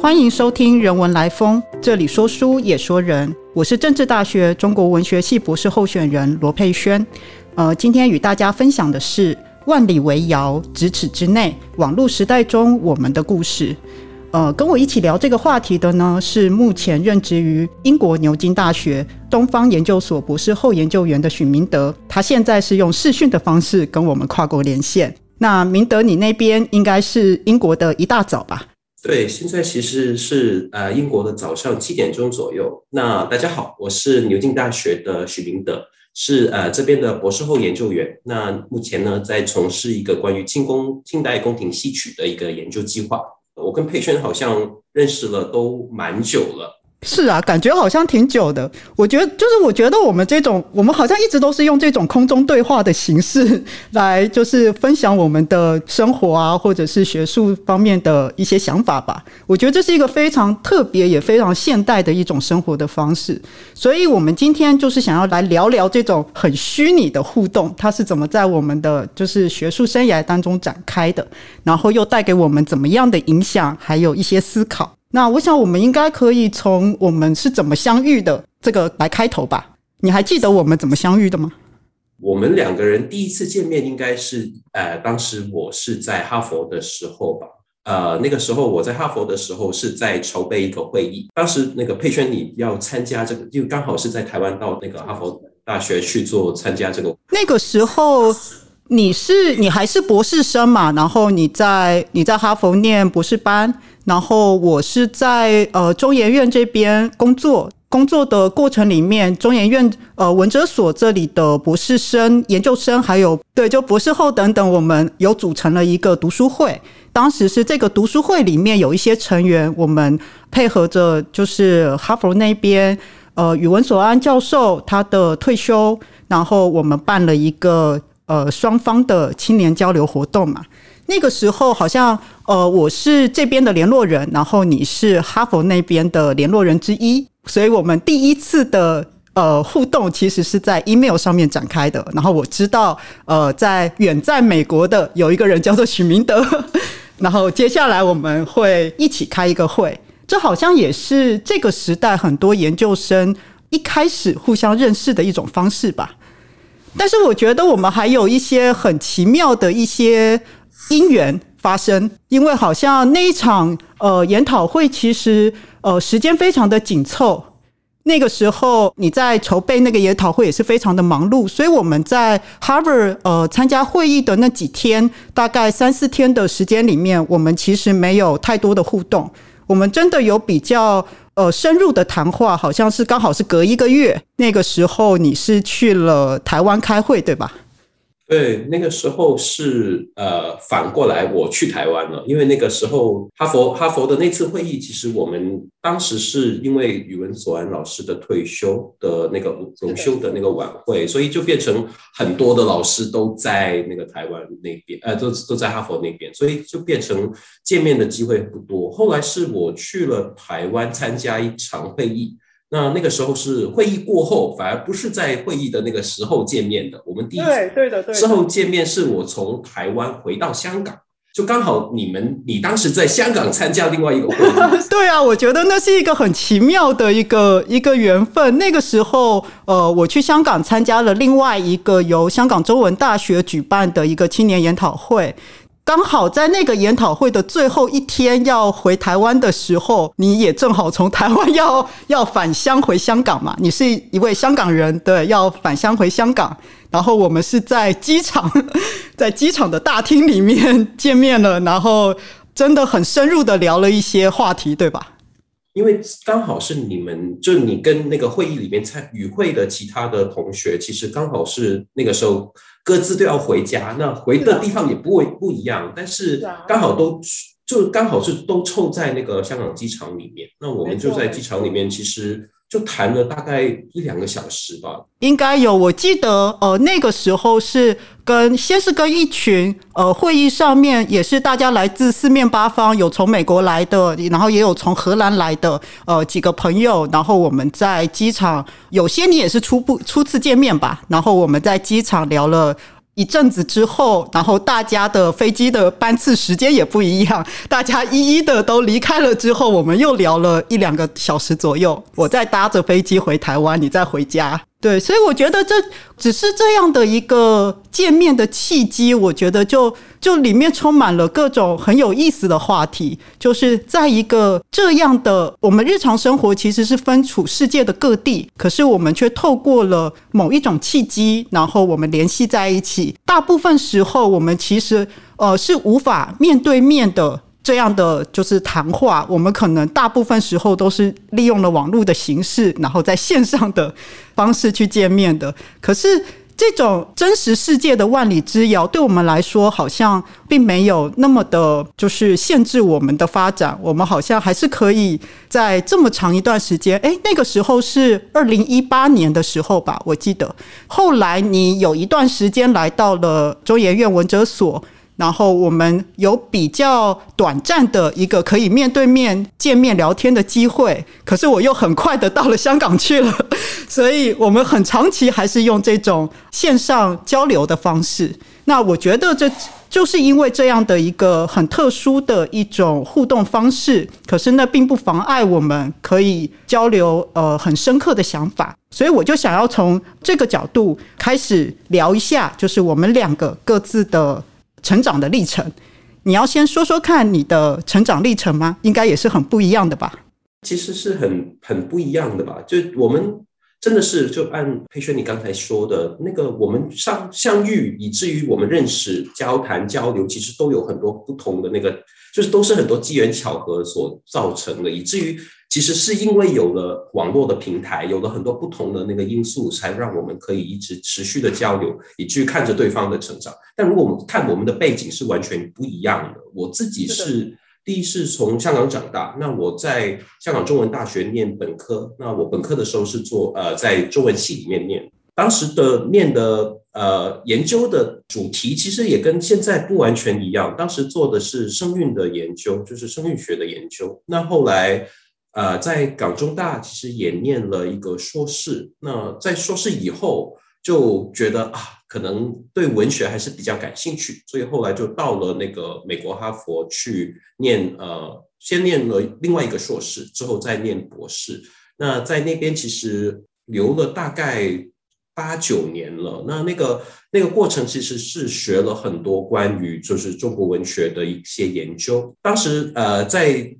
欢迎收听《人文来风》，这里说书也说人。我是政治大学中国文学系博士候选人罗佩轩。呃，今天与大家分享的是《万里为遥，咫尺之内》网络时代中我们的故事。呃，跟我一起聊这个话题的呢，是目前任职于英国牛津大学东方研究所博士后研究员的许明德。他现在是用视讯的方式跟我们跨国连线。那明德，你那边应该是英国的一大早吧？对，现在其实是呃英国的早上七点钟左右。那大家好，我是牛津大学的许明德，是呃这边的博士后研究员。那目前呢，在从事一个关于清宫清代宫廷戏曲的一个研究计划。我跟佩轩好像认识了都蛮久了。是啊，感觉好像挺久的。我觉得，就是我觉得我们这种，我们好像一直都是用这种空中对话的形式来，就是分享我们的生活啊，或者是学术方面的一些想法吧。我觉得这是一个非常特别也非常现代的一种生活的方式。所以，我们今天就是想要来聊聊这种很虚拟的互动，它是怎么在我们的就是学术生涯当中展开的，然后又带给我们怎么样的影响，还有一些思考。那我想，我们应该可以从我们是怎么相遇的这个来开头吧？你还记得我们怎么相遇的吗？我们两个人第一次见面应该是，呃，当时我是在哈佛的时候吧。呃，那个时候我在哈佛的时候是在筹备一个会议，当时那个佩轩你要参加这个，就刚好是在台湾到那个哈佛大学去做参加这个。那个时候你是你还是博士生嘛？然后你在你在哈佛念博士班。然后我是在呃中研院这边工作，工作的过程里面，中研院呃文哲所这里的博士生、研究生，还有对就博士后等等，我们有组成了一个读书会。当时是这个读书会里面有一些成员，我们配合着就是哈佛那边呃宇文所安教授他的退休，然后我们办了一个呃双方的青年交流活动嘛。那个时候好像，呃，我是这边的联络人，然后你是哈佛那边的联络人之一，所以我们第一次的呃互动其实是在 email 上面展开的。然后我知道，呃，在远在美国的有一个人叫做许明德，然后接下来我们会一起开一个会，这好像也是这个时代很多研究生一开始互相认识的一种方式吧。但是我觉得我们还有一些很奇妙的一些。因缘发生，因为好像那一场呃研讨会，其实呃时间非常的紧凑。那个时候你在筹备那个研讨会也是非常的忙碌，所以我们在 Harvard 呃参加会议的那几天，大概三四天的时间里面，我们其实没有太多的互动。我们真的有比较呃深入的谈话，好像是刚好是隔一个月，那个时候你是去了台湾开会，对吧？对，那个时候是呃反过来我去台湾了，因为那个时候哈佛哈佛的那次会议，其实我们当时是因为语文所安老师的退休的那个荣休的那个晚会，所以就变成很多的老师都在那个台湾那边，呃，都都在哈佛那边，所以就变成见面的机会不多。后来是我去了台湾参加一场会议。那那个时候是会议过后，反而不是在会议的那个时候见面的。我们第一次对的对之后见面是我从台湾回到香港，就刚好你们你当时在香港参加另外一个会议。对啊，我觉得那是一个很奇妙的一个一个缘分。那个时候，呃，我去香港参加了另外一个由香港中文大学举办的一个青年研讨会。刚好在那个研讨会的最后一天要回台湾的时候，你也正好从台湾要要返乡回香港嘛？你是一位香港人，对，要返乡回香港。然后我们是在机场，在机场的大厅里面见面了，然后真的很深入的聊了一些话题，对吧？因为刚好是你们，就你跟那个会议里面参与会的其他的同学，其实刚好是那个时候。各自都要回家，那回的地方也不会不一样，但是刚好都就刚好是都凑在那个香港机场里面，那我们就在机场里面，其实。就谈了大概一两个小时吧，应该有。我记得，呃，那个时候是跟先是跟一群，呃，会议上面也是大家来自四面八方，有从美国来的，然后也有从荷兰来的，呃，几个朋友。然后我们在机场，有些你也是初步初次见面吧。然后我们在机场聊了。一阵子之后，然后大家的飞机的班次时间也不一样，大家一一的都离开了之后，我们又聊了一两个小时左右。我在搭着飞机回台湾，你再回家。对，所以我觉得这只是这样的一个见面的契机。我觉得就就里面充满了各种很有意思的话题，就是在一个这样的我们日常生活其实是分处世界的各地，可是我们却透过了某一种契机，然后我们联系在一起。大部分时候，我们其实呃是无法面对面的。这样的就是谈话，我们可能大部分时候都是利用了网络的形式，然后在线上的方式去见面的。可是这种真实世界的万里之遥，对我们来说好像并没有那么的，就是限制我们的发展。我们好像还是可以在这么长一段时间，诶，那个时候是二零一八年的时候吧，我记得。后来你有一段时间来到了中研院文哲所。然后我们有比较短暂的一个可以面对面见面聊天的机会，可是我又很快的到了香港去了，所以我们很长期还是用这种线上交流的方式。那我觉得这就是因为这样的一个很特殊的一种互动方式，可是那并不妨碍我们可以交流呃很深刻的想法。所以我就想要从这个角度开始聊一下，就是我们两个各自的。成长的历程，你要先说说看你的成长历程吗？应该也是很不一样的吧？其实是很很不一样的吧？就我们真的是就按佩轩你刚才说的那个，我们相相遇，以至于我们认识、交谈、交流，其实都有很多不同的那个，就是都是很多机缘巧合所造成的，以至于。其实是因为有了网络的平台，有了很多不同的那个因素，才让我们可以一直持续的交流，以至于看着对方的成长。但如果我们看我们的背景是完全不一样的，我自己是第一是从香港长大，那我在香港中文大学念本科，那我本科的时候是做呃在中文系里面念，当时的念的呃研究的主题其实也跟现在不完全一样，当时做的是声韵的研究，就是声韵学的研究。那后来。呃，在港中大其实也念了一个硕士。那在硕士以后，就觉得啊，可能对文学还是比较感兴趣，所以后来就到了那个美国哈佛去念。呃，先念了另外一个硕士，之后再念博士。那在那边其实留了大概八九年了。那那个那个过程其实是学了很多关于就是中国文学的一些研究。当时呃在。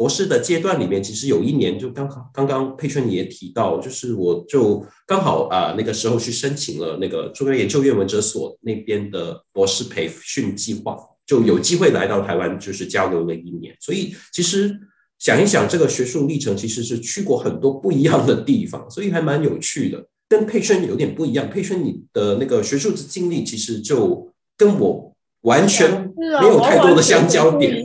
博士的阶段里面，其实有一年就刚好，刚刚佩春你也提到，就是我就刚好啊那个时候去申请了那个中央研究院文哲所那边的博士培训计划，就有机会来到台湾，就是交流了一年。所以其实想一想，这个学术历程其实是去过很多不一样的地方，所以还蛮有趣的。跟佩春有点不一样，佩春你的那个学术的经历其实就跟我完全没有太多的相交点。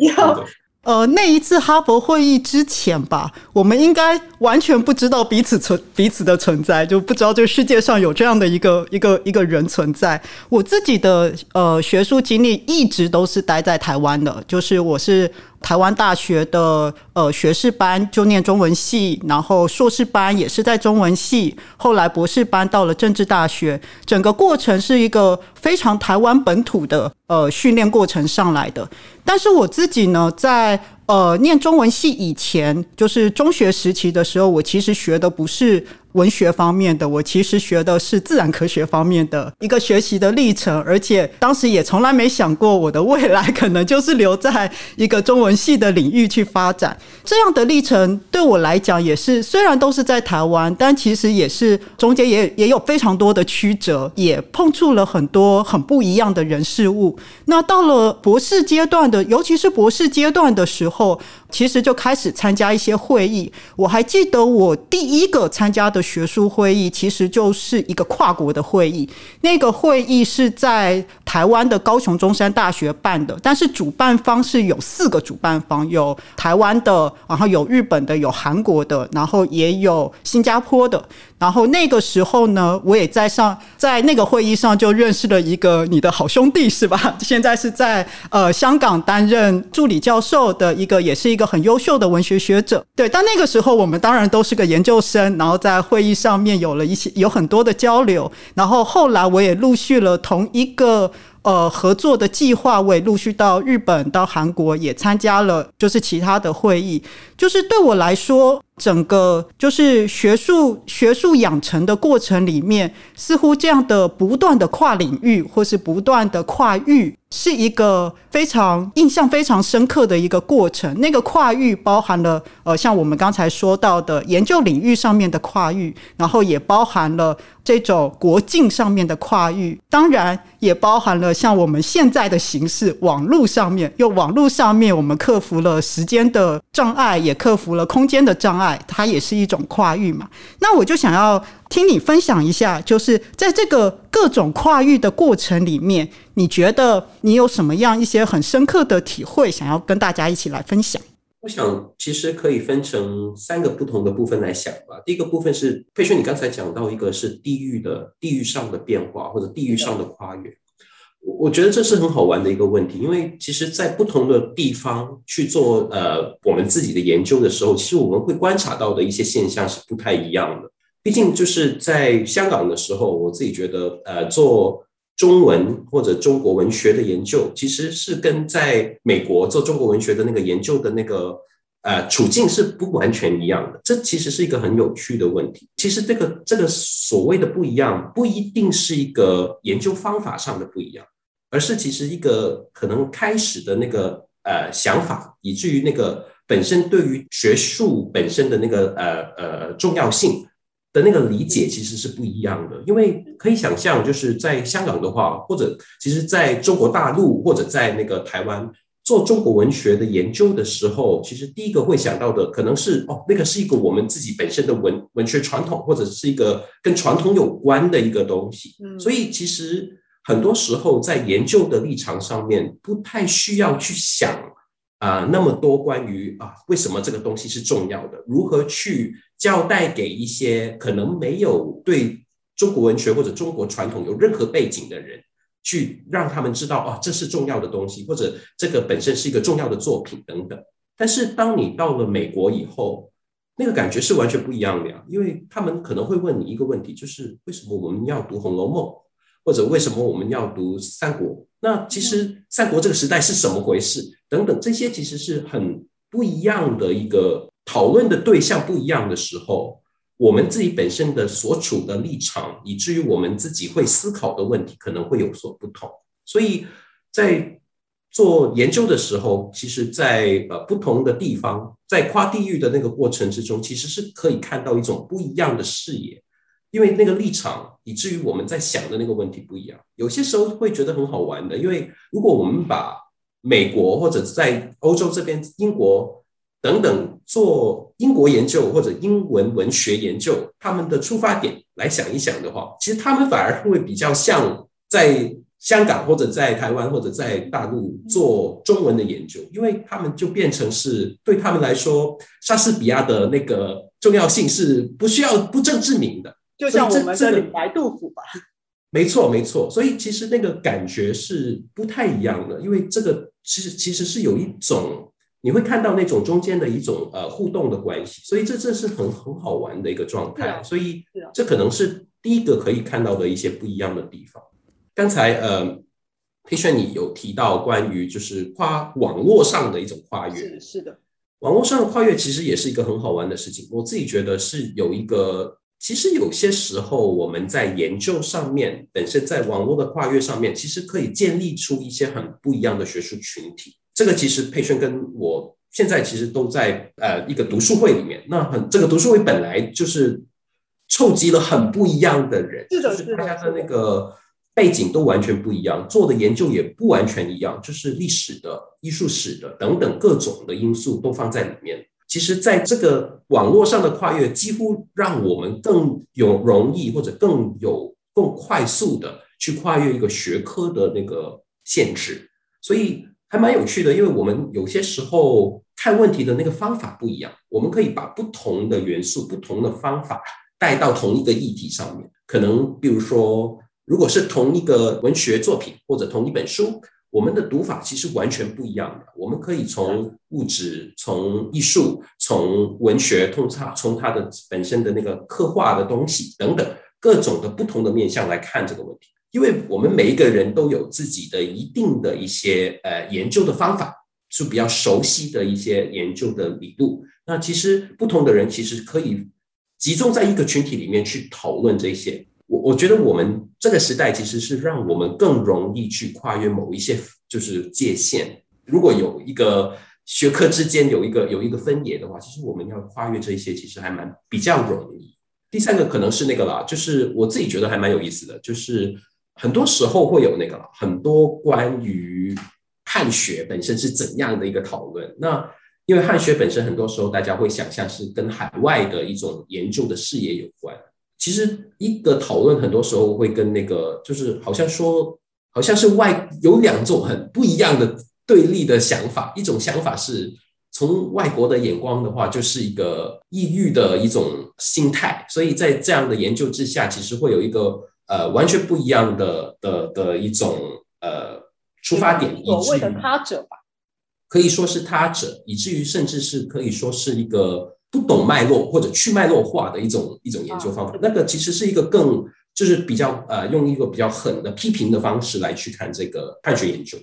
呃，那一次哈佛会议之前吧，我们应该完全不知道彼此存彼此的存在，就不知道这个世界上有这样的一个一个一个人存在。我自己的呃学术经历一直都是待在台湾的，就是我是。台湾大学的呃学士班就念中文系，然后硕士班也是在中文系，后来博士班到了政治大学，整个过程是一个非常台湾本土的呃训练过程上来的。但是我自己呢，在呃念中文系以前，就是中学时期的时候，我其实学的不是。文学方面的，我其实学的是自然科学方面的一个学习的历程，而且当时也从来没想过我的未来可能就是留在一个中文系的领域去发展。这样的历程对我来讲也是，虽然都是在台湾，但其实也是中间也也有非常多的曲折，也碰触了很多很不一样的人事物。那到了博士阶段的，尤其是博士阶段的时候。其实就开始参加一些会议，我还记得我第一个参加的学术会议，其实就是一个跨国的会议。那个会议是在台。湾的高雄中山大学办的，但是主办方是有四个主办方，有台湾的，然后有日本的，有韩国的，然后也有新加坡的。然后那个时候呢，我也在上，在那个会议上就认识了一个你的好兄弟，是吧？现在是在呃香港担任助理教授的一个，也是一个很优秀的文学学者。对，但那个时候我们当然都是个研究生，然后在会议上面有了一些有很多的交流。然后后来我也陆续了同一个。呃，合作的计划，我也陆续到日本、到韩国，也参加了，就是其他的会议。就是对我来说，整个就是学术学术养成的过程里面，似乎这样的不断的跨领域，或是不断的跨域。是一个非常印象非常深刻的一个过程。那个跨域包含了呃，像我们刚才说到的研究领域上面的跨域，然后也包含了这种国境上面的跨域，当然也包含了像我们现在的形式，网络上面，用网络上面我们克服了时间的障碍，也克服了空间的障碍，它也是一种跨域嘛。那我就想要。听你分享一下，就是在这个各种跨域的过程里面，你觉得你有什么样一些很深刻的体会，想要跟大家一起来分享？我想其实可以分成三个不同的部分来想吧。第一个部分是佩轩，你刚才讲到一个是地域的地域上的变化或者地域上的跨越，我我觉得这是很好玩的一个问题，因为其实，在不同的地方去做呃我们自己的研究的时候，其实我们会观察到的一些现象是不太一样的。毕竟就是在香港的时候，我自己觉得，呃，做中文或者中国文学的研究，其实是跟在美国做中国文学的那个研究的那个呃处境是不完全一样的。这其实是一个很有趣的问题。其实这个这个所谓的不一样，不一定是一个研究方法上的不一样，而是其实一个可能开始的那个呃想法，以至于那个本身对于学术本身的那个呃呃重要性。的那个理解其实是不一样的，因为可以想象，就是在香港的话，或者其实在中国大陆或者在那个台湾做中国文学的研究的时候，其实第一个会想到的可能是哦，那个是一个我们自己本身的文文学传统，或者是一个跟传统有关的一个东西。所以其实很多时候在研究的立场上面，不太需要去想啊那么多关于啊为什么这个东西是重要的，如何去。交代给一些可能没有对中国文学或者中国传统有任何背景的人，去让他们知道哦，这是重要的东西，或者这个本身是一个重要的作品等等。但是当你到了美国以后，那个感觉是完全不一样的呀，因为他们可能会问你一个问题，就是为什么我们要读《红楼梦》，或者为什么我们要读《三国》？那其实三国这个时代是什么回事？等等，这些其实是很不一样的一个。讨论的对象不一样的时候，我们自己本身的所处的立场，以至于我们自己会思考的问题可能会有所不同。所以在做研究的时候，其实，在呃不同的地方，在跨地域的那个过程之中，其实是可以看到一种不一样的视野，因为那个立场，以至于我们在想的那个问题不一样。有些时候会觉得很好玩的，因为如果我们把美国或者在欧洲这边英国。等等，做英国研究或者英文文学研究，他们的出发点来想一想的话，其实他们反而会比较像在香港或者在台湾或者在大陆做中文的研究，因为他们就变成是对他们来说，莎士比亚的那个重要性是不需要不正之名的，就像我们的李白、杜甫吧。没错，没错。所以其实那个感觉是不太一样的，因为这个其实其实是有一种。你会看到那种中间的一种呃互动的关系，所以这这是很很好玩的一个状态，所以这可能是第一个可以看到的一些不一样的地方。刚才呃，佩炫你有提到关于就是跨网络上的一种跨越，是是的，网络上的跨越其实也是一个很好玩的事情。我自己觉得是有一个，其实有些时候我们在研究上面本身在网络的跨越上面，其实可以建立出一些很不一样的学术群体。这个其实佩轩跟我现在其实都在呃一个读书会里面，那很这个读书会本来就是凑集了很不一样的人，就是大家的那个背景都完全不一样，做的研究也不完全一样，就是历史的、艺术史的等等各种的因素都放在里面。其实，在这个网络上的跨越，几乎让我们更有容易或者更有更快速的去跨越一个学科的那个限制，所以还蛮有趣的。因为我们有些时候看问题的那个方法不一样，我们可以把不同的元素、不同的方法带到同一个议题上面。可能比如说，如果是同一个文学作品或者同一本书。我们的读法其实完全不一样的。我们可以从物质、从艺术、从文学，通常从它的本身的那个刻画的东西等等各种的不同的面向来看这个问题。因为我们每一个人都有自己的一定的一些呃研究的方法，是比较熟悉的一些研究的理路。那其实不同的人其实可以集中在一个群体里面去讨论这些。我我觉得我们这个时代其实是让我们更容易去跨越某一些就是界限。如果有一个学科之间有一个有一个分野的话，其实我们要跨越这些，其实还蛮比较容易。第三个可能是那个啦，就是我自己觉得还蛮有意思的，就是很多时候会有那个很多关于汉学本身是怎样的一个讨论。那因为汉学本身很多时候大家会想象是跟海外的一种研究的视野有关。其实一个讨论很多时候会跟那个，就是好像说，好像是外有两种很不一样的对立的想法。一种想法是从外国的眼光的话，就是一个抑郁的一种心态。所以在这样的研究之下，其实会有一个呃完全不一样的的的一种呃出发点，所谓的他者吧，可以说是他者，以至于甚至是可以说是一个。不懂脉络或者去脉络化的一种一种研究方法，那个其实是一个更就是比较呃用一个比较狠的批评的方式来去看这个汉学研究。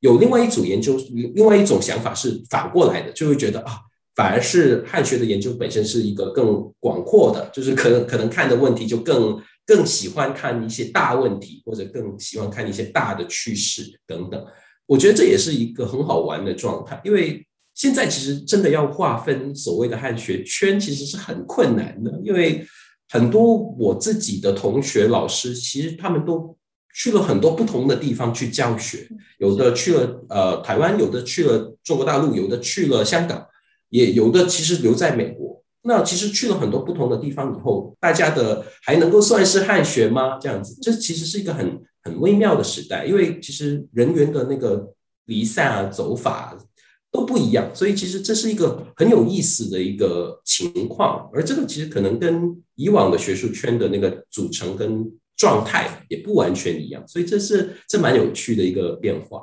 有另外一组研究，另外一种想法是反过来的，就会觉得啊，反而是汉学的研究本身是一个更广阔的，就是可能可能看的问题就更更喜欢看一些大问题，或者更喜欢看一些大的趋势等等。我觉得这也是一个很好玩的状态，因为。现在其实真的要划分所谓的汉学圈，其实是很困难的，因为很多我自己的同学、老师，其实他们都去了很多不同的地方去教学，有的去了呃台湾，有的去了中国大陆，有的去了香港，也有的其实留在美国。那其实去了很多不同的地方以后，大家的还能够算是汉学吗？这样子，这其实是一个很很微妙的时代，因为其实人员的那个离散啊、走法。都不一样，所以其实这是一个很有意思的一个情况，而这个其实可能跟以往的学术圈的那个组成跟状态也不完全一样，所以这是这蛮有趣的一个变化。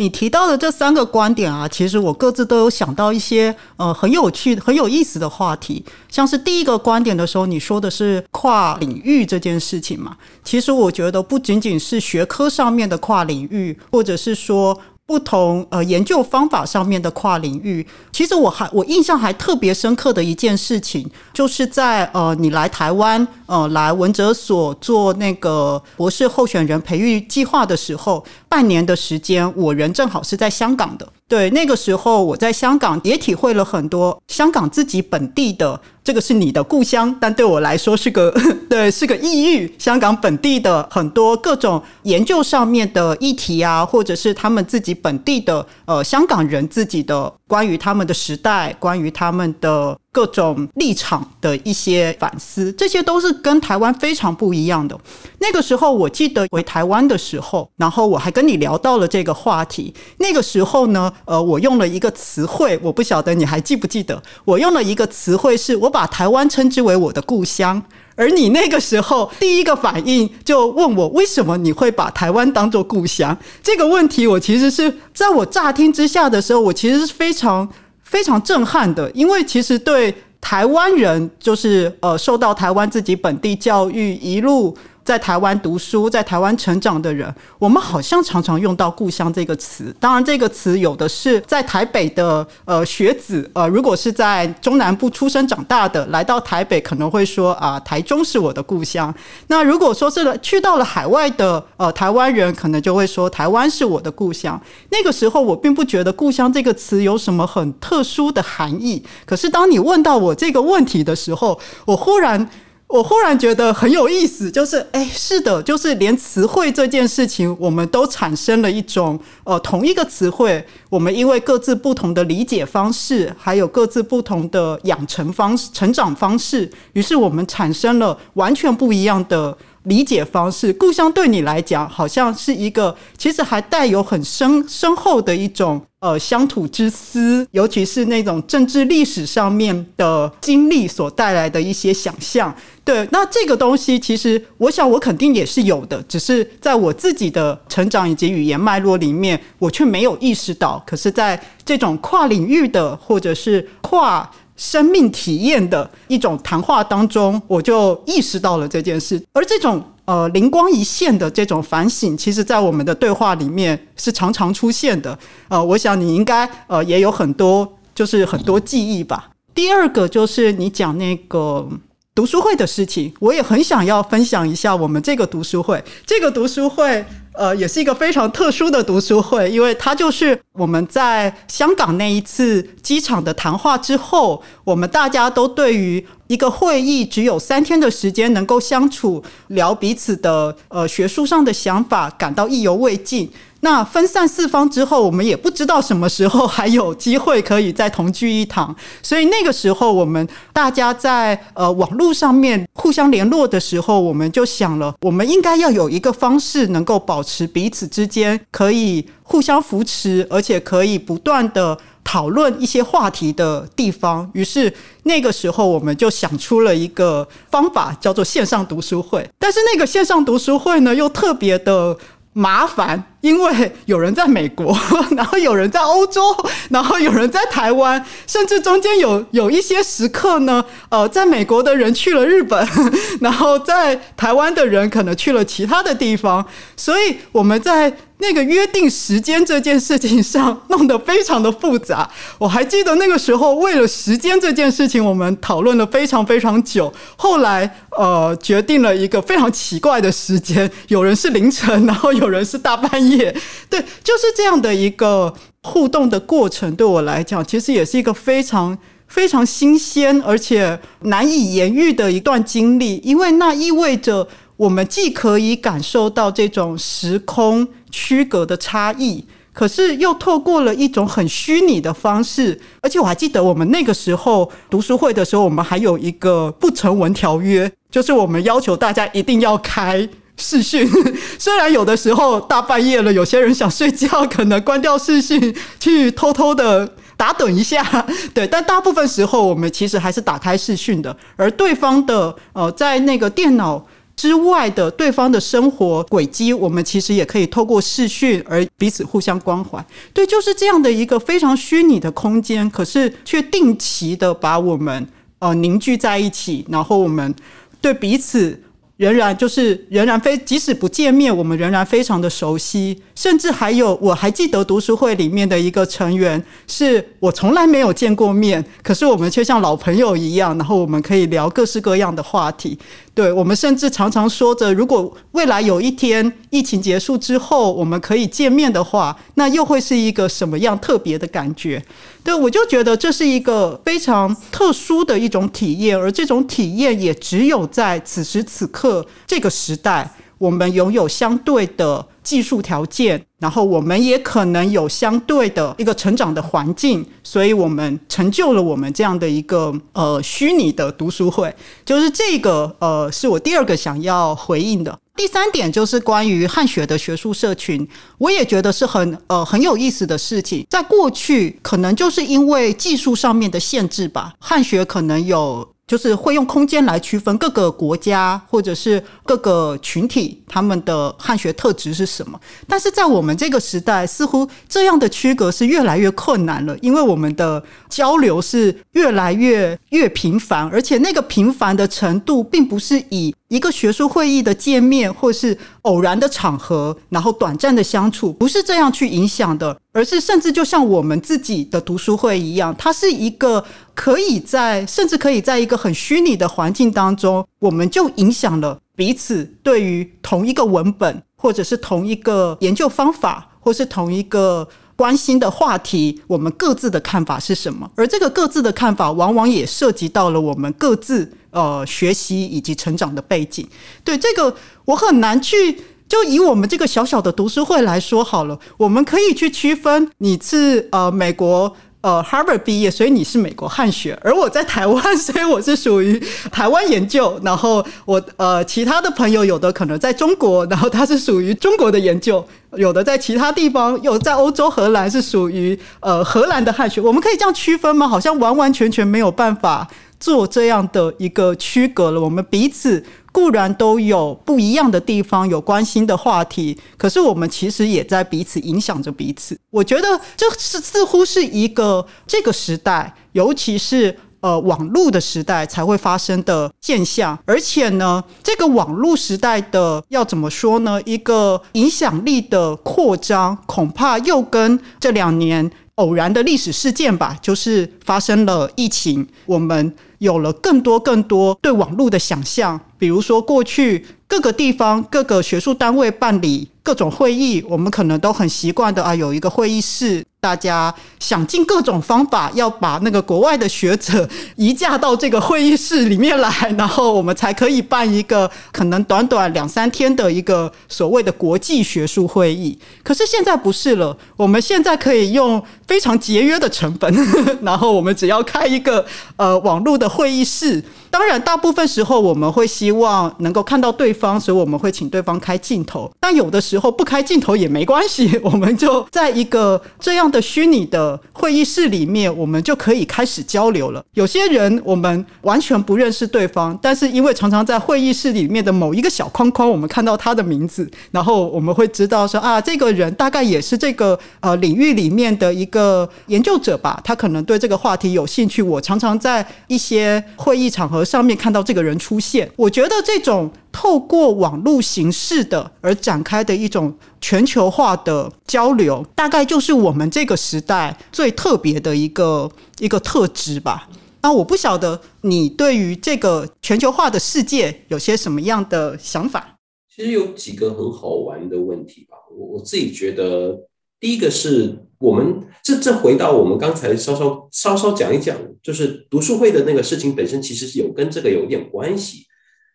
你提到的这三个观点啊，其实我各自都有想到一些呃很有趣、很有意思的话题，像是第一个观点的时候，你说的是跨领域这件事情嘛，其实我觉得不仅仅是学科上面的跨领域，或者是说。不同呃研究方法上面的跨领域，其实我还我印象还特别深刻的一件事情，就是在呃你来台湾呃来文哲所做那个博士候选人培育计划的时候，半年的时间，我人正好是在香港的。对，那个时候我在香港也体会了很多香港自己本地的，这个是你的故乡，但对我来说是个 对，是个异域。香港本地的很多各种研究上面的议题啊，或者是他们自己本地的呃香港人自己的关于他们的时代，关于他们的。各种立场的一些反思，这些都是跟台湾非常不一样的。那个时候，我记得回台湾的时候，然后我还跟你聊到了这个话题。那个时候呢，呃，我用了一个词汇，我不晓得你还记不记得？我用了一个词汇，是我把把台湾称之为我的故乡。而你那个时候第一个反应就问我，为什么你会把台湾当做故乡？这个问题，我其实是在我乍听之下的时候，我其实是非常。非常震撼的，因为其实对台湾人，就是呃，受到台湾自己本地教育一路。在台湾读书、在台湾成长的人，我们好像常常用到“故乡”这个词。当然，这个词有的是在台北的呃学子，呃，如果是在中南部出生长大的，来到台北可能会说啊，台中是我的故乡。那如果说是去到了海外的呃台湾人，可能就会说台湾是我的故乡。那个时候，我并不觉得“故乡”这个词有什么很特殊的含义。可是，当你问到我这个问题的时候，我忽然。我忽然觉得很有意思，就是，哎，是的，就是连词汇这件事情，我们都产生了一种，呃，同一个词汇，我们因为各自不同的理解方式，还有各自不同的养成方式、成长方式，于是我们产生了完全不一样的。理解方式，故乡对你来讲好像是一个，其实还带有很深深厚的一种呃乡土之思，尤其是那种政治历史上面的经历所带来的一些想象。对，那这个东西其实我想我肯定也是有的，只是在我自己的成长以及语言脉络里面，我却没有意识到。可是，在这种跨领域的或者是跨生命体验的一种谈话当中，我就意识到了这件事。而这种呃灵光一现的这种反省，其实在我们的对话里面是常常出现的。呃，我想你应该呃也有很多就是很多记忆吧。第二个就是你讲那个。读书会的事情，我也很想要分享一下。我们这个读书会，这个读书会，呃，也是一个非常特殊的读书会，因为它就是我们在香港那一次机场的谈话之后，我们大家都对于一个会议只有三天的时间能够相处，聊彼此的呃学术上的想法，感到意犹未尽。那分散四方之后，我们也不知道什么时候还有机会可以再同聚一堂。所以那个时候，我们大家在呃网络上面互相联络的时候，我们就想了，我们应该要有一个方式，能够保持彼此之间可以互相扶持，而且可以不断的讨论一些话题的地方。于是那个时候，我们就想出了一个方法，叫做线上读书会。但是那个线上读书会呢，又特别的麻烦。因为有人在美国，然后有人在欧洲，然后有人在台湾，甚至中间有有一些时刻呢，呃，在美国的人去了日本，然后在台湾的人可能去了其他的地方，所以我们在那个约定时间这件事情上弄得非常的复杂。我还记得那个时候，为了时间这件事情，我们讨论了非常非常久。后来，呃，决定了一个非常奇怪的时间，有人是凌晨，然后有人是大半夜。对，就是这样的一个互动的过程，对我来讲，其实也是一个非常 非常新鲜而且难以言喻的一段经历，因为那意味着我们既可以感受到这种时空区隔的差异，可是又透过了一种很虚拟的方式，而且我还记得我们那个时候读书会的时候，我们还有一个不成文条约，就是我们要求大家一定要开。视讯，虽然有的时候大半夜了，有些人想睡觉，可能关掉视讯去偷偷的打盹一下，对，但大部分时候我们其实还是打开视讯的，而对方的呃，在那个电脑之外的对方的生活轨迹，我们其实也可以透过视讯而彼此互相关怀，对，就是这样的一个非常虚拟的空间，可是却定期的把我们呃凝聚在一起，然后我们对彼此。仍然就是仍然非即使不见面，我们仍然非常的熟悉，甚至还有我还记得读书会里面的一个成员，是我从来没有见过面，可是我们却像老朋友一样，然后我们可以聊各式各样的话题。对我们甚至常常说着，如果未来有一天疫情结束之后，我们可以见面的话，那又会是一个什么样特别的感觉？对我就觉得这是一个非常特殊的一种体验，而这种体验也只有在此时此刻这个时代。我们拥有相对的技术条件，然后我们也可能有相对的一个成长的环境，所以我们成就了我们这样的一个呃虚拟的读书会。就是这个呃，是我第二个想要回应的。第三点就是关于汉学的学术社群，我也觉得是很呃很有意思的事情。在过去，可能就是因为技术上面的限制吧，汉学可能有。就是会用空间来区分各个国家或者是各个群体他们的汉学特质是什么，但是在我们这个时代，似乎这样的区隔是越来越困难了，因为我们的交流是越来越越频繁，而且那个频繁的程度，并不是以一个学术会议的见面或是偶然的场合，然后短暂的相处，不是这样去影响的。而是甚至就像我们自己的读书会一样，它是一个可以在甚至可以在一个很虚拟的环境当中，我们就影响了彼此对于同一个文本，或者是同一个研究方法，或是同一个关心的话题，我们各自的看法是什么？而这个各自的看法，往往也涉及到了我们各自呃学习以及成长的背景。对这个，我很难去。就以我们这个小小的读书会来说好了，我们可以去区分你是呃美国呃 Harvard 毕业，所以你是美国汉学，而我在台湾，所以我是属于台湾研究。然后我呃其他的朋友有的可能在中国，然后他是属于中国的研究；有的在其他地方，有在欧洲荷兰是属于呃荷兰的汉学。我们可以这样区分吗？好像完完全全没有办法做这样的一个区隔了。我们彼此。固然都有不一样的地方，有关心的话题，可是我们其实也在彼此影响着彼此。我觉得这是似乎是一个这个时代，尤其是呃网络的时代才会发生的现象。而且呢，这个网络时代的要怎么说呢？一个影响力的扩张，恐怕又跟这两年偶然的历史事件吧，就是发生了疫情，我们。有了更多更多对网络的想象，比如说过去各个地方各个学术单位办理各种会议，我们可能都很习惯的啊，有一个会议室。大家想尽各种方法要把那个国外的学者移驾到这个会议室里面来，然后我们才可以办一个可能短短两三天的一个所谓的国际学术会议。可是现在不是了，我们现在可以用非常节约的成本，然后我们只要开一个呃网络的会议室。当然，大部分时候我们会希望能够看到对方，所以我们会请对方开镜头。但有的时候候不开镜头也没关系，我们就在一个这样的虚拟的会议室里面，我们就可以开始交流了。有些人我们完全不认识对方，但是因为常常在会议室里面的某一个小框框，我们看到他的名字，然后我们会知道说啊，这个人大概也是这个呃领域里面的一个研究者吧，他可能对这个话题有兴趣。我常常在一些会议场合。上面看到这个人出现，我觉得这种透过网络形式的而展开的一种全球化的交流，大概就是我们这个时代最特别的一个一个特质吧。那我不晓得你对于这个全球化的世界有些什么样的想法？其实有几个很好玩的问题吧。我我自己觉得，第一个是。我们这这回到我们刚才稍稍稍稍讲一讲，就是读书会的那个事情本身，其实是有跟这个有一点关系。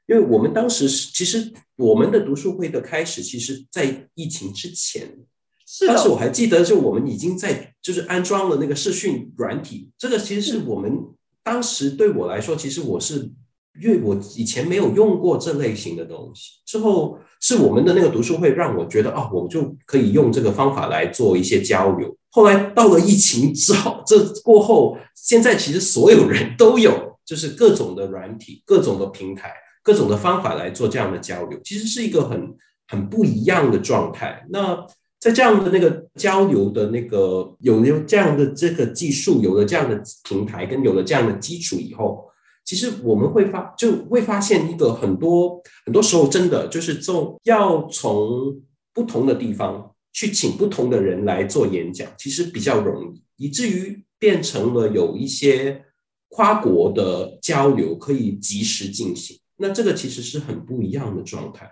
因为我们当时是，其实我们的读书会的开始，其实在疫情之前，当时我还记得，就我们已经在就是安装了那个视讯软体，这个其实是我们当时对我来说，其实我是。因为我以前没有用过这类型的东西，之后是我们的那个读书会让我觉得啊，我就可以用这个方法来做一些交流。后来到了疫情之后，这过后，现在其实所有人都有，就是各种的软体、各种的平台、各种的方法来做这样的交流，其实是一个很很不一样的状态。那在这样的那个交流的那个有了这样的这个技术，有了这样的平台，跟有了这样的基础以后。其实我们会发就会发现一个很多很多时候真的就是从要从不同的地方去请不同的人来做演讲，其实比较容易，以至于变成了有一些跨国的交流可以及时进行。那这个其实是很不一样的状态。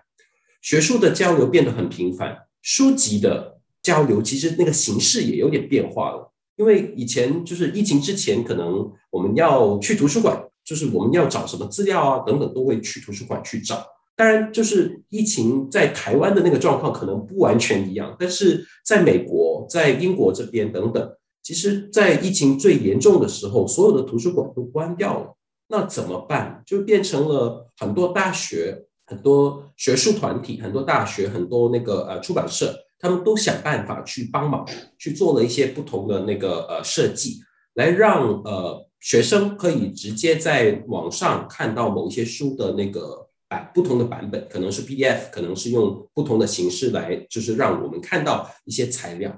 学术的交流变得很频繁，书籍的交流其实那个形式也有点变化了。因为以前就是疫情之前，可能我们要去图书馆。就是我们要找什么资料啊，等等，都会去图书馆去找。当然，就是疫情在台湾的那个状况可能不完全一样，但是在美国、在英国这边等等，其实，在疫情最严重的时候，所有的图书馆都关掉了。那怎么办？就变成了很多大学、很多学术团体、很多大学、很多那个呃出版社，他们都想办法去帮忙，去做了一些不同的那个呃设计，来让呃。学生可以直接在网上看到某一些书的那个版不同的版本，可能是 PDF，可能是用不同的形式来，就是让我们看到一些材料。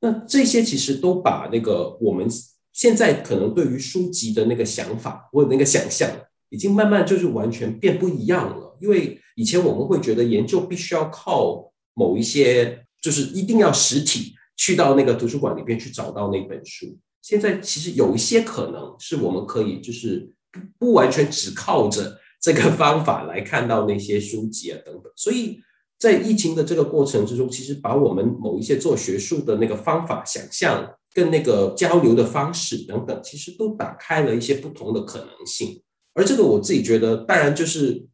那这些其实都把那个我们现在可能对于书籍的那个想法或者那个想象，已经慢慢就是完全变不一样了。因为以前我们会觉得研究必须要靠某一些，就是一定要实体去到那个图书馆里边去找到那本书。现在其实有一些可能是我们可以就是不不完全只靠着这个方法来看到那些书籍啊等等，所以在疫情的这个过程之中，其实把我们某一些做学术的那个方法、想象跟那个交流的方式等等，其实都打开了一些不同的可能性。而这个我自己觉得，当然就是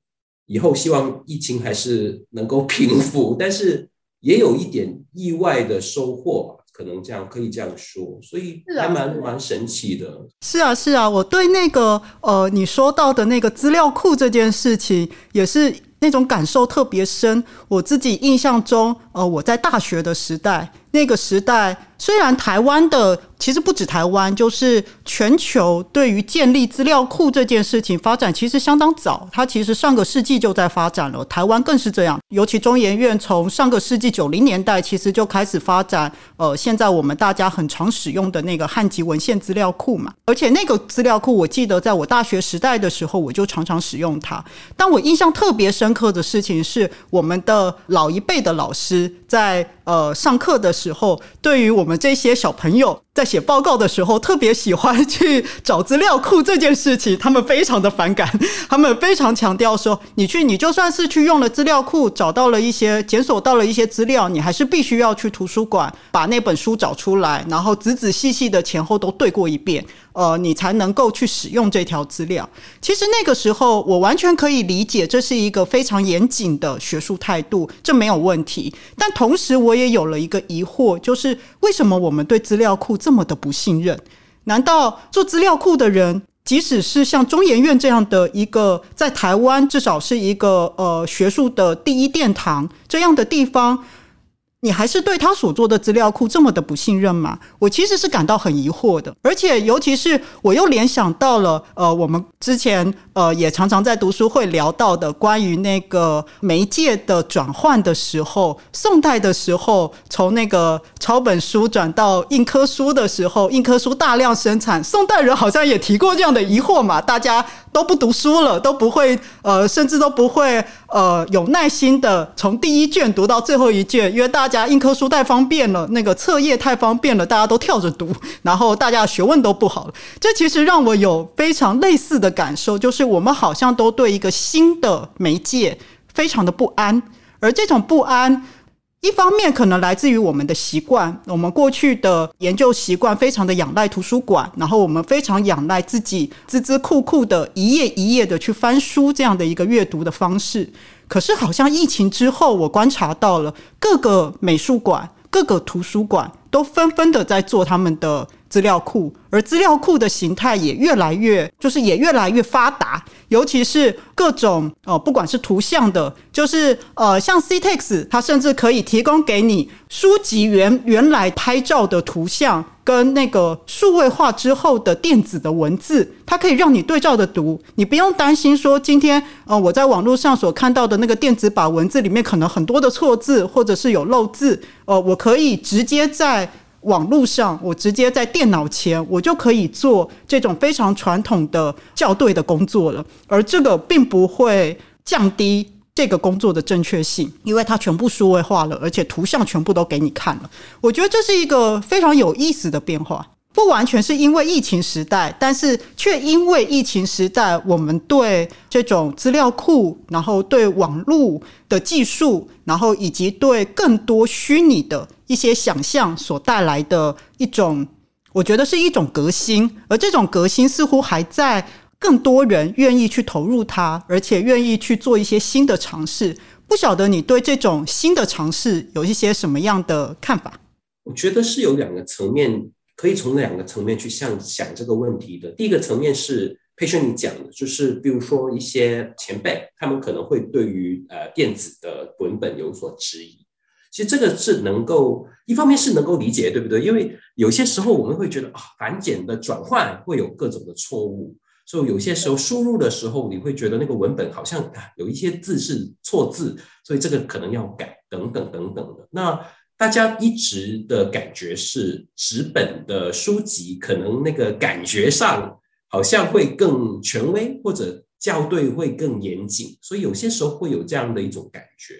以后希望疫情还是能够 平复，但是也有一点意外的收获。可能这样可以这样说，所以还蛮蛮神奇的。是啊，是啊，我对那个呃，你说到的那个资料库这件事情，也是那种感受特别深。我自己印象中，呃，我在大学的时代，那个时代虽然台湾的。其实不止台湾，就是全球对于建立资料库这件事情发展其实相当早。它其实上个世纪就在发展了，台湾更是这样。尤其中研院从上个世纪九零年代其实就开始发展，呃，现在我们大家很常使用的那个汉籍文献资料库嘛。而且那个资料库，我记得在我大学时代的时候，我就常常使用它。但我印象特别深刻的事情是，我们的老一辈的老师在呃上课的时候，对于我们这些小朋友。在写报告的时候，特别喜欢去找资料库这件事情，他们非常的反感。他们非常强调说，你去，你就算是去用了资料库，找到了一些检索到了一些资料，你还是必须要去图书馆把那本书找出来，然后仔仔细细的前后都对过一遍。呃，你才能够去使用这条资料。其实那个时候，我完全可以理解这是一个非常严谨的学术态度，这没有问题。但同时，我也有了一个疑惑，就是为什么我们对资料库这么的不信任？难道做资料库的人，即使是像中研院这样的一个在台湾至少是一个呃学术的第一殿堂这样的地方？你还是对他所做的资料库这么的不信任吗？我其实是感到很疑惑的，而且尤其是我又联想到了，呃，我们之前呃也常常在读书会聊到的关于那个媒介的转换的时候，宋代的时候从那个抄本书转到印刻书的时候，印刻书大量生产，宋代人好像也提过这样的疑惑嘛，大家都不读书了，都不会呃，甚至都不会呃有耐心的从第一卷读到最后一卷，因为大。家印科书太方便了，那个册页太方便了，大家都跳着读，然后大家学问都不好了。这其实让我有非常类似的感受，就是我们好像都对一个新的媒介非常的不安，而这种不安，一方面可能来自于我们的习惯，我们过去的研究习惯非常的仰赖图书馆，然后我们非常仰赖自己孜孜酷酷的一页一页的去翻书这样的一个阅读的方式。可是，好像疫情之后，我观察到了各个美术馆、各个图书馆都纷纷的在做他们的资料库，而资料库的形态也越来越，就是也越来越发达。尤其是各种呃，不管是图像的，就是呃，像 CTEX，它甚至可以提供给你书籍原原来拍照的图像。跟那个数位化之后的电子的文字，它可以让你对照的读，你不用担心说今天呃我在网络上所看到的那个电子版文字里面可能很多的错字或者是有漏字，呃，我可以直接在网络上，我直接在电脑前，我就可以做这种非常传统的校对的工作了，而这个并不会降低。这个工作的正确性，因为它全部数位化了，而且图像全部都给你看了。我觉得这是一个非常有意思的变化，不完全是因为疫情时代，但是却因为疫情时代，我们对这种资料库，然后对网络的技术，然后以及对更多虚拟的一些想象所带来的一种，我觉得是一种革新，而这种革新似乎还在。更多人愿意去投入它，而且愿意去做一些新的尝试。不晓得你对这种新的尝试有一些什么样的看法？我觉得是有两个层面，可以从两个层面去想想这个问题的。第一个层面是佩轩你讲的，就是比如说一些前辈，他们可能会对于呃电子的文本有所质疑。其实这个是能够一方面是能够理解，对不对？因为有些时候我们会觉得啊，繁简的转换会有各种的错误。所以有些时候输入的时候，你会觉得那个文本好像啊有一些字是错字，所以这个可能要改等等等等的。那大家一直的感觉是纸本的书籍可能那个感觉上好像会更权威，或者校对会更严谨，所以有些时候会有这样的一种感觉。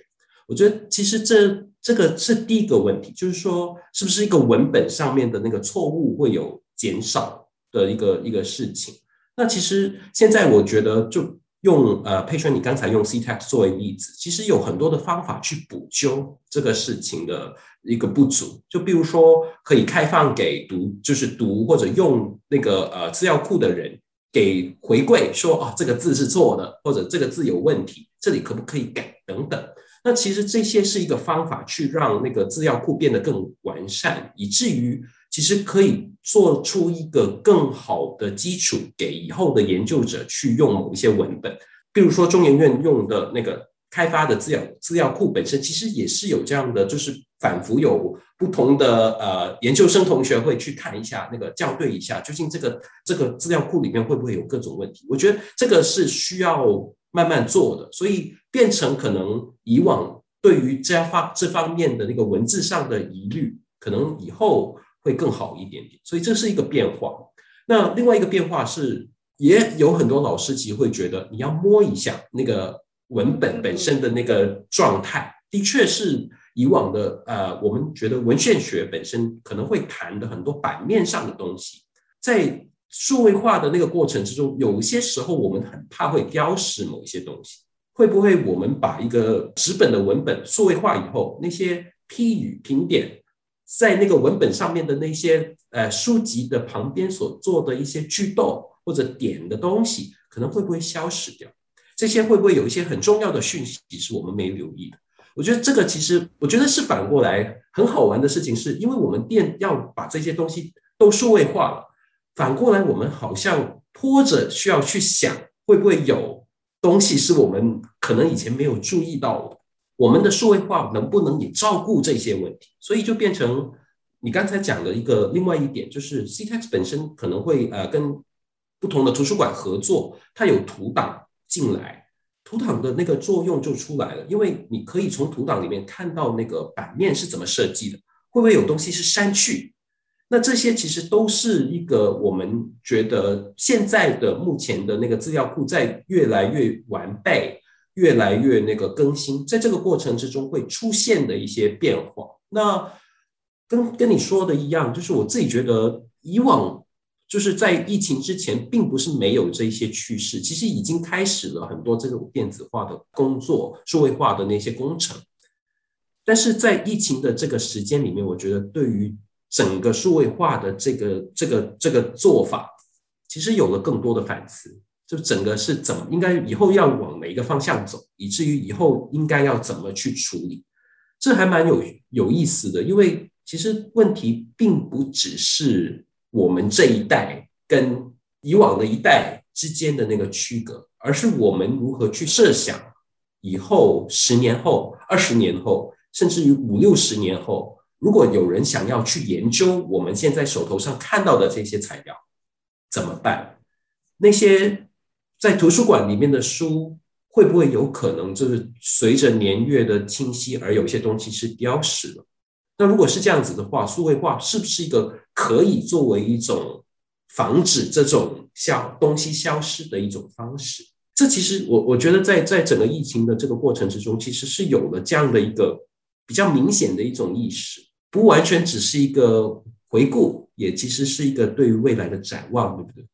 我觉得其实这这个是第一个问题，就是说是不是一个文本上面的那个错误会有减少的一个一个事情。那其实现在我觉得，就用呃佩轩你刚才用 CTEX 作为例子，其实有很多的方法去补救这个事情的一个不足。就比如说，可以开放给读，就是读或者用那个呃资料库的人给回馈，说啊这个字是错的，或者这个字有问题，这里可不可以改等等。那其实这些是一个方法，去让那个资料库变得更完善，以至于其实可以做出一个更好的基础，给以后的研究者去用某一些文本。比如说中研院用的那个开发的资料资料库本身，其实也是有这样的，就是反复有不同的呃研究生同学会去看一下，那个校对一下，究竟这个这个资料库里面会不会有各种问题？我觉得这个是需要。慢慢做的，所以变成可能以往对于这方这方面的那个文字上的疑虑，可能以后会更好一点点。所以这是一个变化。那另外一个变化是，也有很多老师其实会觉得，你要摸一下那个文本本身的那个状态，的确是以往的呃，我们觉得文献学本身可能会谈的很多版面上的东西，在。数位化的那个过程之中，有些时候我们很怕会丢失某一些东西。会不会我们把一个纸本的文本数位化以后，那些批语评点在那个文本上面的那些呃书籍的旁边所做的一些句逗或者点的东西，可能会不会消失掉？这些会不会有一些很重要的讯息是我们没留意的？我觉得这个其实我觉得是反过来很好玩的事情，是因为我们店要把这些东西都数位化了。反过来，我们好像拖着需要去想，会不会有东西是我们可能以前没有注意到的？我们的数位化能不能也照顾这些问题？所以就变成你刚才讲的一个另外一点，就是 CTEX 本身可能会呃跟不同的图书馆合作，它有图档进来，图档的那个作用就出来了，因为你可以从图档里面看到那个版面是怎么设计的，会不会有东西是删去？那这些其实都是一个我们觉得现在的目前的那个资料库在越来越完备、越来越那个更新，在这个过程之中会出现的一些变化。那跟跟你说的一样，就是我自己觉得以往就是在疫情之前，并不是没有这一些趋势，其实已经开始了很多这种电子化的工作、数位化的那些工程。但是在疫情的这个时间里面，我觉得对于整个数位化的这个这个这个做法，其实有了更多的反思。就整个是怎么应该以后要往哪一个方向走，以至于以后应该要怎么去处理，这还蛮有有意思的。因为其实问题并不只是我们这一代跟以往的一代之间的那个区隔，而是我们如何去设想以后十年后、二十年后，甚至于五六十年后。如果有人想要去研究我们现在手头上看到的这些材料，怎么办？那些在图书馆里面的书，会不会有可能就是随着年月的清晰而有些东西是丢失了？那如果是这样子的话，数位化是不是一个可以作为一种防止这种消东西消失的一种方式？这其实我我觉得在在整个疫情的这个过程之中，其实是有了这样的一个比较明显的一种意识。不完全只是一个回顾，也其实是一个对于未来的展望，对不对？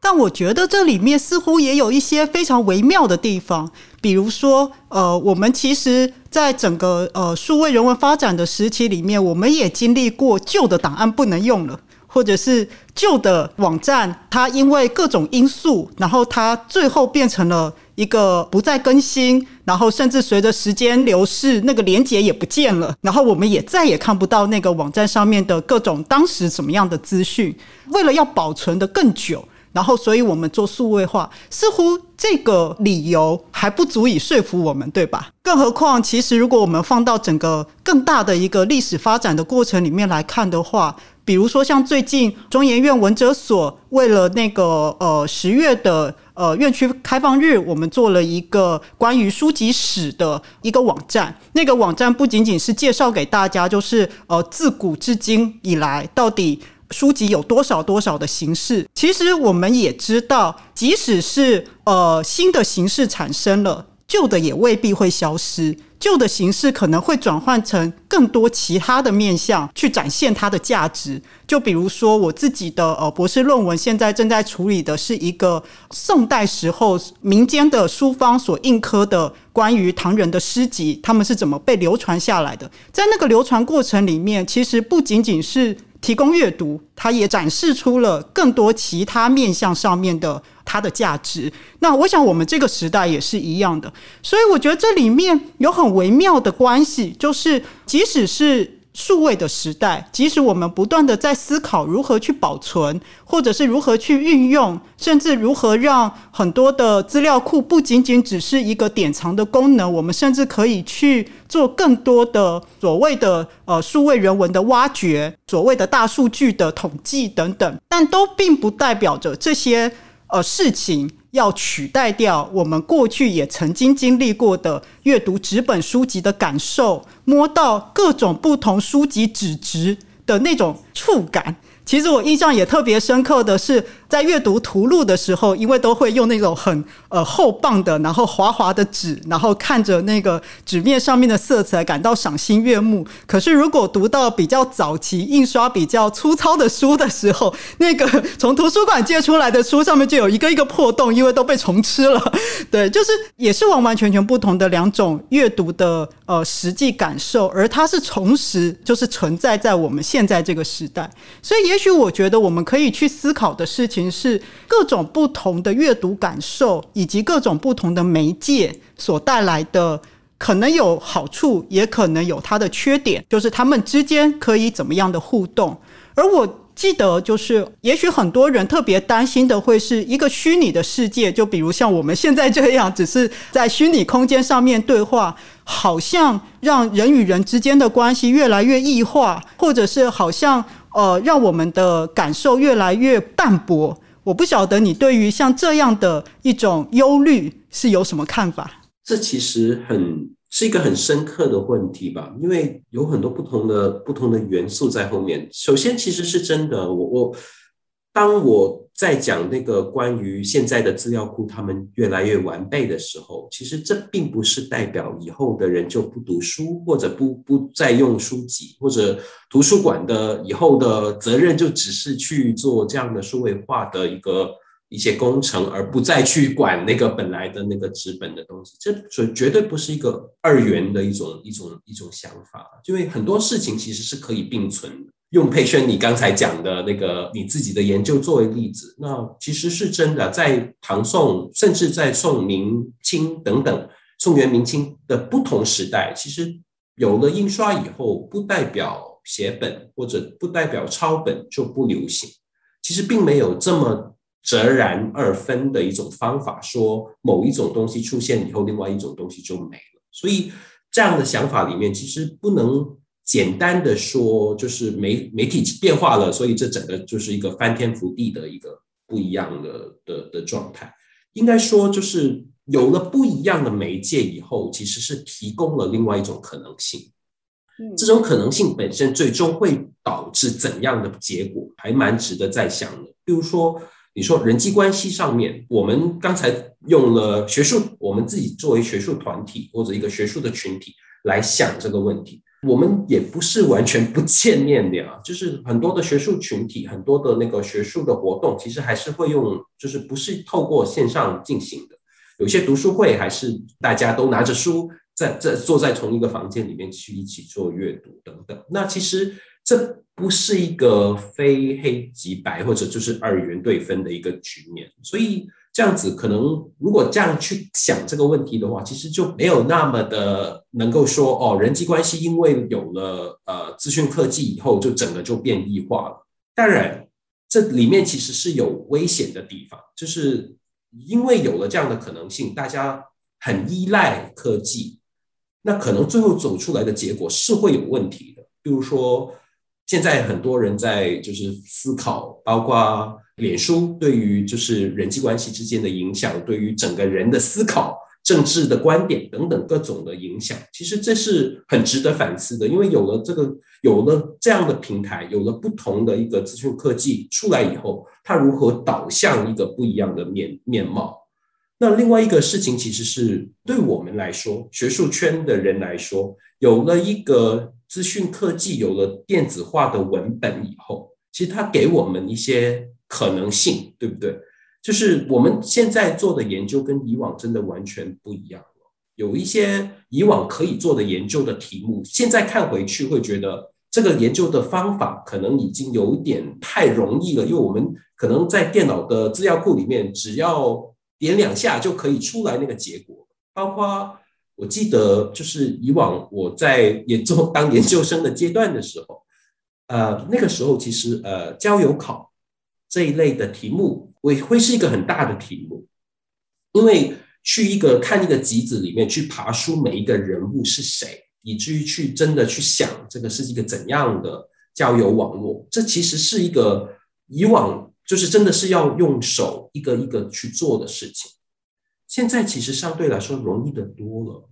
但我觉得这里面似乎也有一些非常微妙的地方，比如说，呃，我们其实在整个呃数位人文发展的时期里面，我们也经历过旧的档案不能用了，或者是旧的网站它因为各种因素，然后它最后变成了。一个不再更新，然后甚至随着时间流逝，那个连接也不见了，然后我们也再也看不到那个网站上面的各种当时什么样的资讯。为了要保存的更久，然后所以我们做数位化，似乎这个理由还不足以说服我们，对吧？更何况，其实如果我们放到整个更大的一个历史发展的过程里面来看的话，比如说像最近中研院文哲所为了那个呃十月的。呃，院区开放日，我们做了一个关于书籍史的一个网站。那个网站不仅仅是介绍给大家，就是呃，自古至今以来，到底书籍有多少多少的形式。其实我们也知道，即使是呃新的形式产生了，旧的也未必会消失。旧的形式可能会转换成更多其他的面向去展现它的价值。就比如说我自己的呃博士论文，现在正在处理的是一个宋代时候民间的书方所印刻的关于唐人的诗集，他们是怎么被流传下来的。在那个流传过程里面，其实不仅仅是提供阅读，它也展示出了更多其他面向上面的它的价值。那我想，我们这个时代也是一样的。所以，我觉得这里面有很微妙的关系，就是即使是。数位的时代，即使我们不断的在思考如何去保存，或者是如何去运用，甚至如何让很多的资料库不仅仅只是一个典藏的功能，我们甚至可以去做更多的所谓的呃数位人文的挖掘，所谓的大数据的统计等等，但都并不代表着这些呃事情。要取代掉我们过去也曾经经历过的阅读纸本书籍的感受，摸到各种不同书籍纸质的那种触感。其实我印象也特别深刻的是。在阅读图录的时候，因为都会用那种很呃厚棒的，然后滑滑的纸，然后看着那个纸面上面的色彩，感到赏心悦目。可是如果读到比较早期、印刷比较粗糙的书的时候，那个从图书馆借出来的书上面就有一个一个破洞，因为都被虫吃了。对，就是也是完完全全不同的两种阅读的呃实际感受，而它是同时就是存在在我们现在这个时代。所以，也许我觉得我们可以去思考的事情。是各种不同的阅读感受，以及各种不同的媒介所带来的，可能有好处，也可能有它的缺点，就是他们之间可以怎么样的互动。而我记得，就是也许很多人特别担心的，会是一个虚拟的世界，就比如像我们现在这样，只是在虚拟空间上面对话，好像让人与人之间的关系越来越异化，或者是好像。呃，让我们的感受越来越淡薄。我不晓得你对于像这样的一种忧虑是有什么看法？这其实很是一个很深刻的问题吧，因为有很多不同的不同的元素在后面。首先，其实是真的，我我当我。在讲那个关于现在的资料库，他们越来越完备的时候，其实这并不是代表以后的人就不读书，或者不不再用书籍，或者图书馆的以后的责任就只是去做这样的数位化的一个一些工程，而不再去管那个本来的那个纸本的东西。这绝绝对不是一个二元的一种一种一种想法，因为很多事情其实是可以并存的。用佩轩你刚才讲的那个你自己的研究作为例子，那其实是真的，在唐宋，甚至在宋明清等等，宋元明清的不同时代，其实有了印刷以后，不代表写本或者不代表抄本就不流行。其实并没有这么截然二分的一种方法，说某一种东西出现以后，另外一种东西就没了。所以这样的想法里面，其实不能。简单的说，就是媒媒体变化了，所以这整个就是一个翻天覆地的一个不一样的的的状态。应该说，就是有了不一样的媒介以后，其实是提供了另外一种可能性。这种可能性本身最终会导致怎样的结果，还蛮值得再想的。比如说，你说人际关系上面，我们刚才用了学术，我们自己作为学术团体或者一个学术的群体来想这个问题。我们也不是完全不见面的啊，就是很多的学术群体，很多的那个学术的活动，其实还是会用，就是不是透过线上进行的。有些读书会还是大家都拿着书，在在坐在同一个房间里面去一起做阅读等等。那其实这不是一个非黑即白或者就是二元对分的一个局面，所以。这样子可能，如果这样去想这个问题的话，其实就没有那么的能够说哦，人际关系因为有了呃资讯科技以后，就整个就变异化了。当然，这里面其实是有危险的地方，就是因为有了这样的可能性，大家很依赖科技，那可能最后走出来的结果是会有问题的。比如说，现在很多人在就是思考，包括。脸书对于就是人际关系之间的影响，对于整个人的思考、政治的观点等等各种的影响，其实这是很值得反思的。因为有了这个，有了这样的平台，有了不同的一个资讯科技出来以后，它如何导向一个不一样的面面貌？那另外一个事情，其实是对我们来说，学术圈的人来说，有了一个资讯科技，有了电子化的文本以后，其实它给我们一些。可能性对不对？就是我们现在做的研究跟以往真的完全不一样了。有一些以往可以做的研究的题目，现在看回去会觉得这个研究的方法可能已经有点太容易了，因为我们可能在电脑的资料库里面，只要点两下就可以出来那个结果。包括我记得，就是以往我在研究当研究生的阶段的时候，呃，那个时候其实呃，交友考这一类的题目会会是一个很大的题目，因为去一个看一个集子里面去爬出每一个人物是谁。以至于去真的去想这个是一个怎样的交友网络，这其实是一个以往就是真的是要用手一个一个去做的事情，现在其实相对来说容易的多了。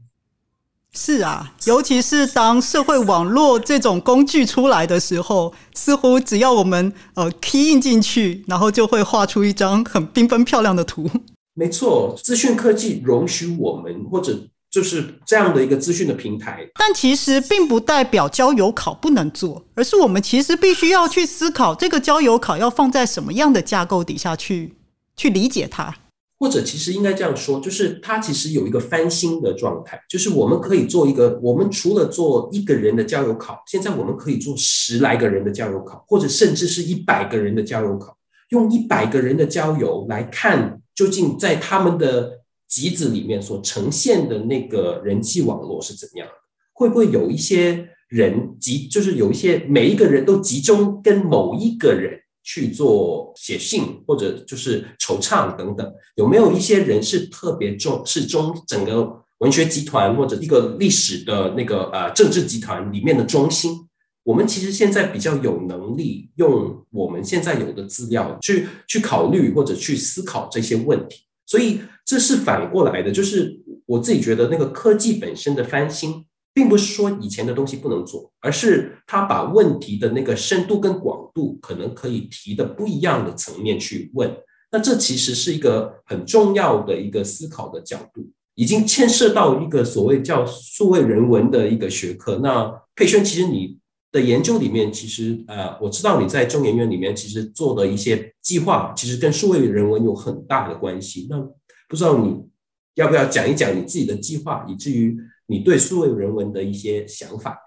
是啊，尤其是当社会网络这种工具出来的时候，似乎只要我们呃 key in 进去，然后就会画出一张很缤纷漂亮的图。没错，资讯科技容许我们或者。就是这样的一个资讯的平台，但其实并不代表交友考不能做，而是我们其实必须要去思考这个交友考要放在什么样的架构底下去去理解它，或者其实应该这样说，就是它其实有一个翻新的状态，就是我们可以做一个，我们除了做一个人的交友考，现在我们可以做十来个人的交友考，或者甚至是一百个人的交友考，用一百个人的交友来看究竟在他们的。集子里面所呈现的那个人际网络是怎样的？会不会有一些人集，就是有一些每一个人都集中跟某一个人去做写信，或者就是惆怅等等？有没有一些人是特别重，是中整个文学集团或者一个历史的那个呃政治集团里面的中心？我们其实现在比较有能力用我们现在有的资料去去考虑或者去思考这些问题。所以这是反过来的，就是我自己觉得那个科技本身的翻新，并不是说以前的东西不能做，而是他把问题的那个深度跟广度，可能可以提的不一样的层面去问。那这其实是一个很重要的一个思考的角度，已经牵涉到一个所谓叫数位人文的一个学科。那佩轩，其实你。的研究里面，其实呃，我知道你在中研院里面其实做的一些计划，其实跟数位人文有很大的关系。那不知道你要不要讲一讲你自己的计划，以至于你对数位人文的一些想法？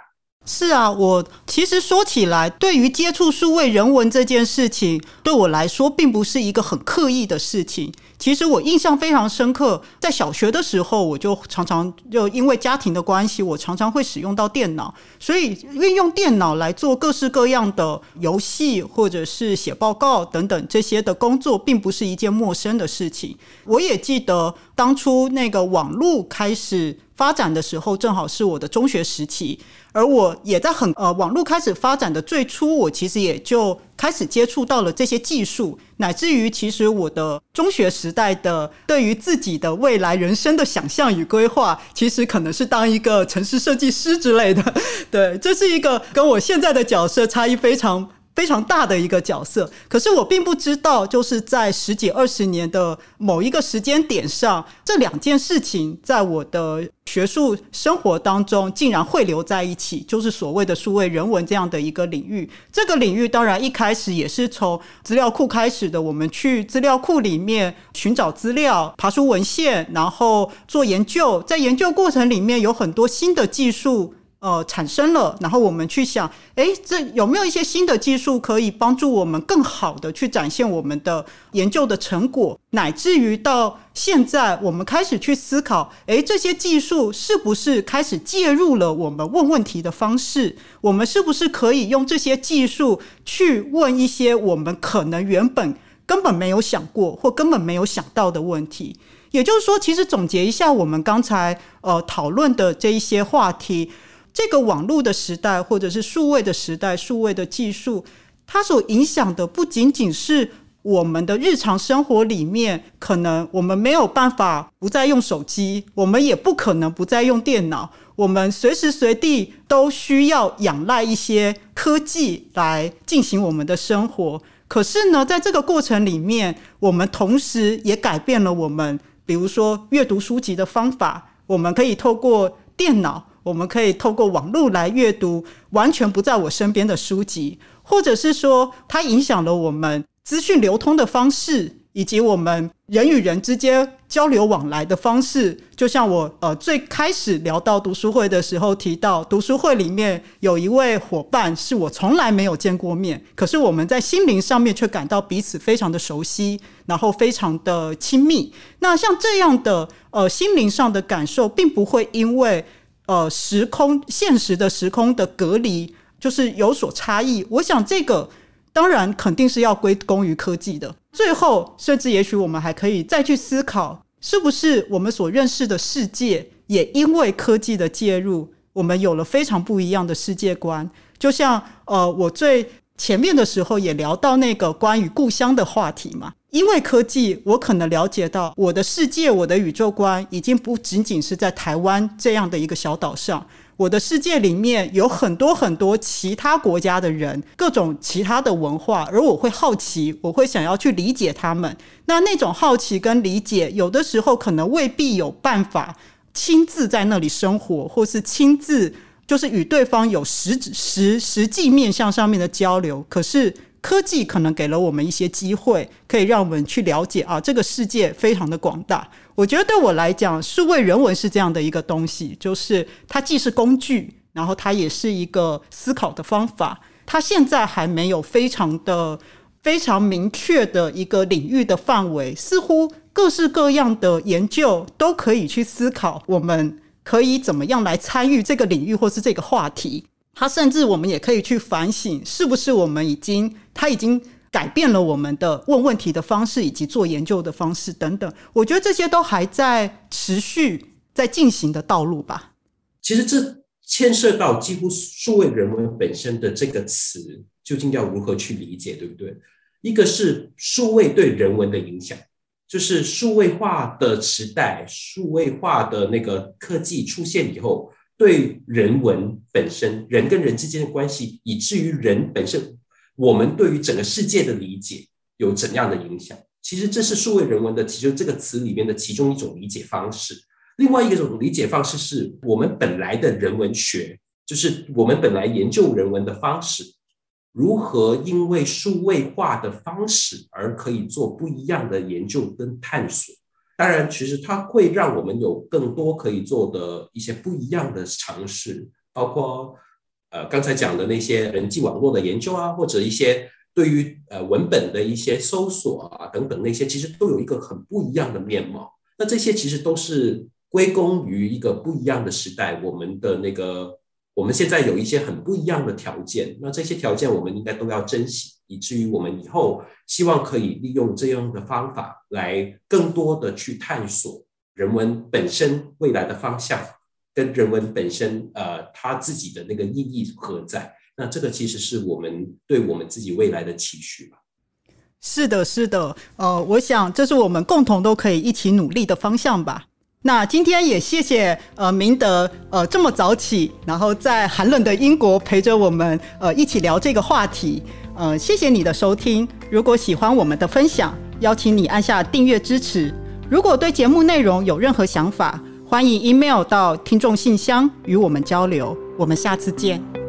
是啊，我其实说起来，对于接触数位人文这件事情，对我来说并不是一个很刻意的事情。其实我印象非常深刻，在小学的时候，我就常常就因为家庭的关系，我常常会使用到电脑，所以运用电脑来做各式各样的游戏，或者是写报告等等这些的工作，并不是一件陌生的事情。我也记得当初那个网络开始发展的时候，正好是我的中学时期。而我也在很呃网络开始发展的最初，我其实也就开始接触到了这些技术，乃至于其实我的中学时代的对于自己的未来人生的想象与规划，其实可能是当一个城市设计师之类的。对，这是一个跟我现在的角色差异非常。非常大的一个角色，可是我并不知道，就是在十几二十年的某一个时间点上，这两件事情在我的学术生活当中竟然汇流在一起，就是所谓的数位人文这样的一个领域。这个领域当然一开始也是从资料库开始的，我们去资料库里面寻找资料、爬出文献，然后做研究，在研究过程里面有很多新的技术。呃，产生了，然后我们去想，哎，这有没有一些新的技术可以帮助我们更好的去展现我们的研究的成果，乃至于到现在，我们开始去思考，哎，这些技术是不是开始介入了我们问问题的方式？我们是不是可以用这些技术去问一些我们可能原本根本没有想过或根本没有想到的问题？也就是说，其实总结一下我们刚才呃讨论的这一些话题。这个网络的时代，或者是数位的时代，数位的技术，它所影响的不仅仅是我们的日常生活里面，可能我们没有办法不再用手机，我们也不可能不再用电脑，我们随时随地都需要仰赖一些科技来进行我们的生活。可是呢，在这个过程里面，我们同时也改变了我们，比如说阅读书籍的方法，我们可以透过电脑。我们可以透过网络来阅读完全不在我身边的书籍，或者是说它影响了我们资讯流通的方式，以及我们人与人之间交流往来的方式，就像我呃最开始聊到读书会的时候提到，读书会里面有一位伙伴是我从来没有见过面，可是我们在心灵上面却感到彼此非常的熟悉，然后非常的亲密。那像这样的呃心灵上的感受，并不会因为呃时空现实的时空的隔离，就是有所差异。我想这个当然肯定是要归功于科技的。最后，甚至也许我们还可以再去思考，是不是我们所认识的世界，也因为科技的介入，我们有了非常不一样的世界观。就像呃，我最前面的时候也聊到那个关于故乡的话题嘛，因为科技，我可能了解到我的世界，我的宇宙观已经不仅仅是在台湾这样的一个小岛上。我的世界里面有很多很多其他国家的人，各种其他的文化，而我会好奇，我会想要去理解他们。那那种好奇跟理解，有的时候可能未必有办法亲自在那里生活，或是亲自就是与对方有实质实实际面向上面的交流。可是。科技可能给了我们一些机会，可以让我们去了解啊，这个世界非常的广大。我觉得对我来讲，数位人文是这样的一个东西，就是它既是工具，然后它也是一个思考的方法。它现在还没有非常的非常明确的一个领域的范围，似乎各式各样的研究都可以去思考，我们可以怎么样来参与这个领域或是这个话题。它甚至我们也可以去反省，是不是我们已经，它已经改变了我们的问问题的方式以及做研究的方式等等。我觉得这些都还在持续在进行的道路吧。其实这牵涉到几乎数位人文本身的这个词，究竟要如何去理解，对不对？一个是数位对人文的影响，就是数位化的时代，数位化的那个科技出现以后。对人文本身，人跟人之间的关系，以至于人本身，我们对于整个世界的理解有怎样的影响？其实这是数位人文的其中这个词里面的其中一种理解方式。另外一种理解方式是我们本来的人文学，就是我们本来研究人文的方式，如何因为数位化的方式而可以做不一样的研究跟探索。当然，其实它会让我们有更多可以做的一些不一样的尝试，包括呃刚才讲的那些人际网络的研究啊，或者一些对于呃文本的一些搜索啊等等那些，其实都有一个很不一样的面貌。那这些其实都是归功于一个不一样的时代，我们的那个。我们现在有一些很不一样的条件，那这些条件我们应该都要珍惜，以至于我们以后希望可以利用这样的方法来更多的去探索人文本身未来的方向，跟人文本身呃它自己的那个意义何在？那这个其实是我们对我们自己未来的期许吧。是的，是的，呃，我想这是我们共同都可以一起努力的方向吧。那今天也谢谢呃明德呃这么早起，然后在寒冷的英国陪着我们呃一起聊这个话题，嗯谢谢你的收听。如果喜欢我们的分享，邀请你按下订阅支持。如果对节目内容有任何想法，欢迎 email 到听众信箱与我们交流。我们下次见。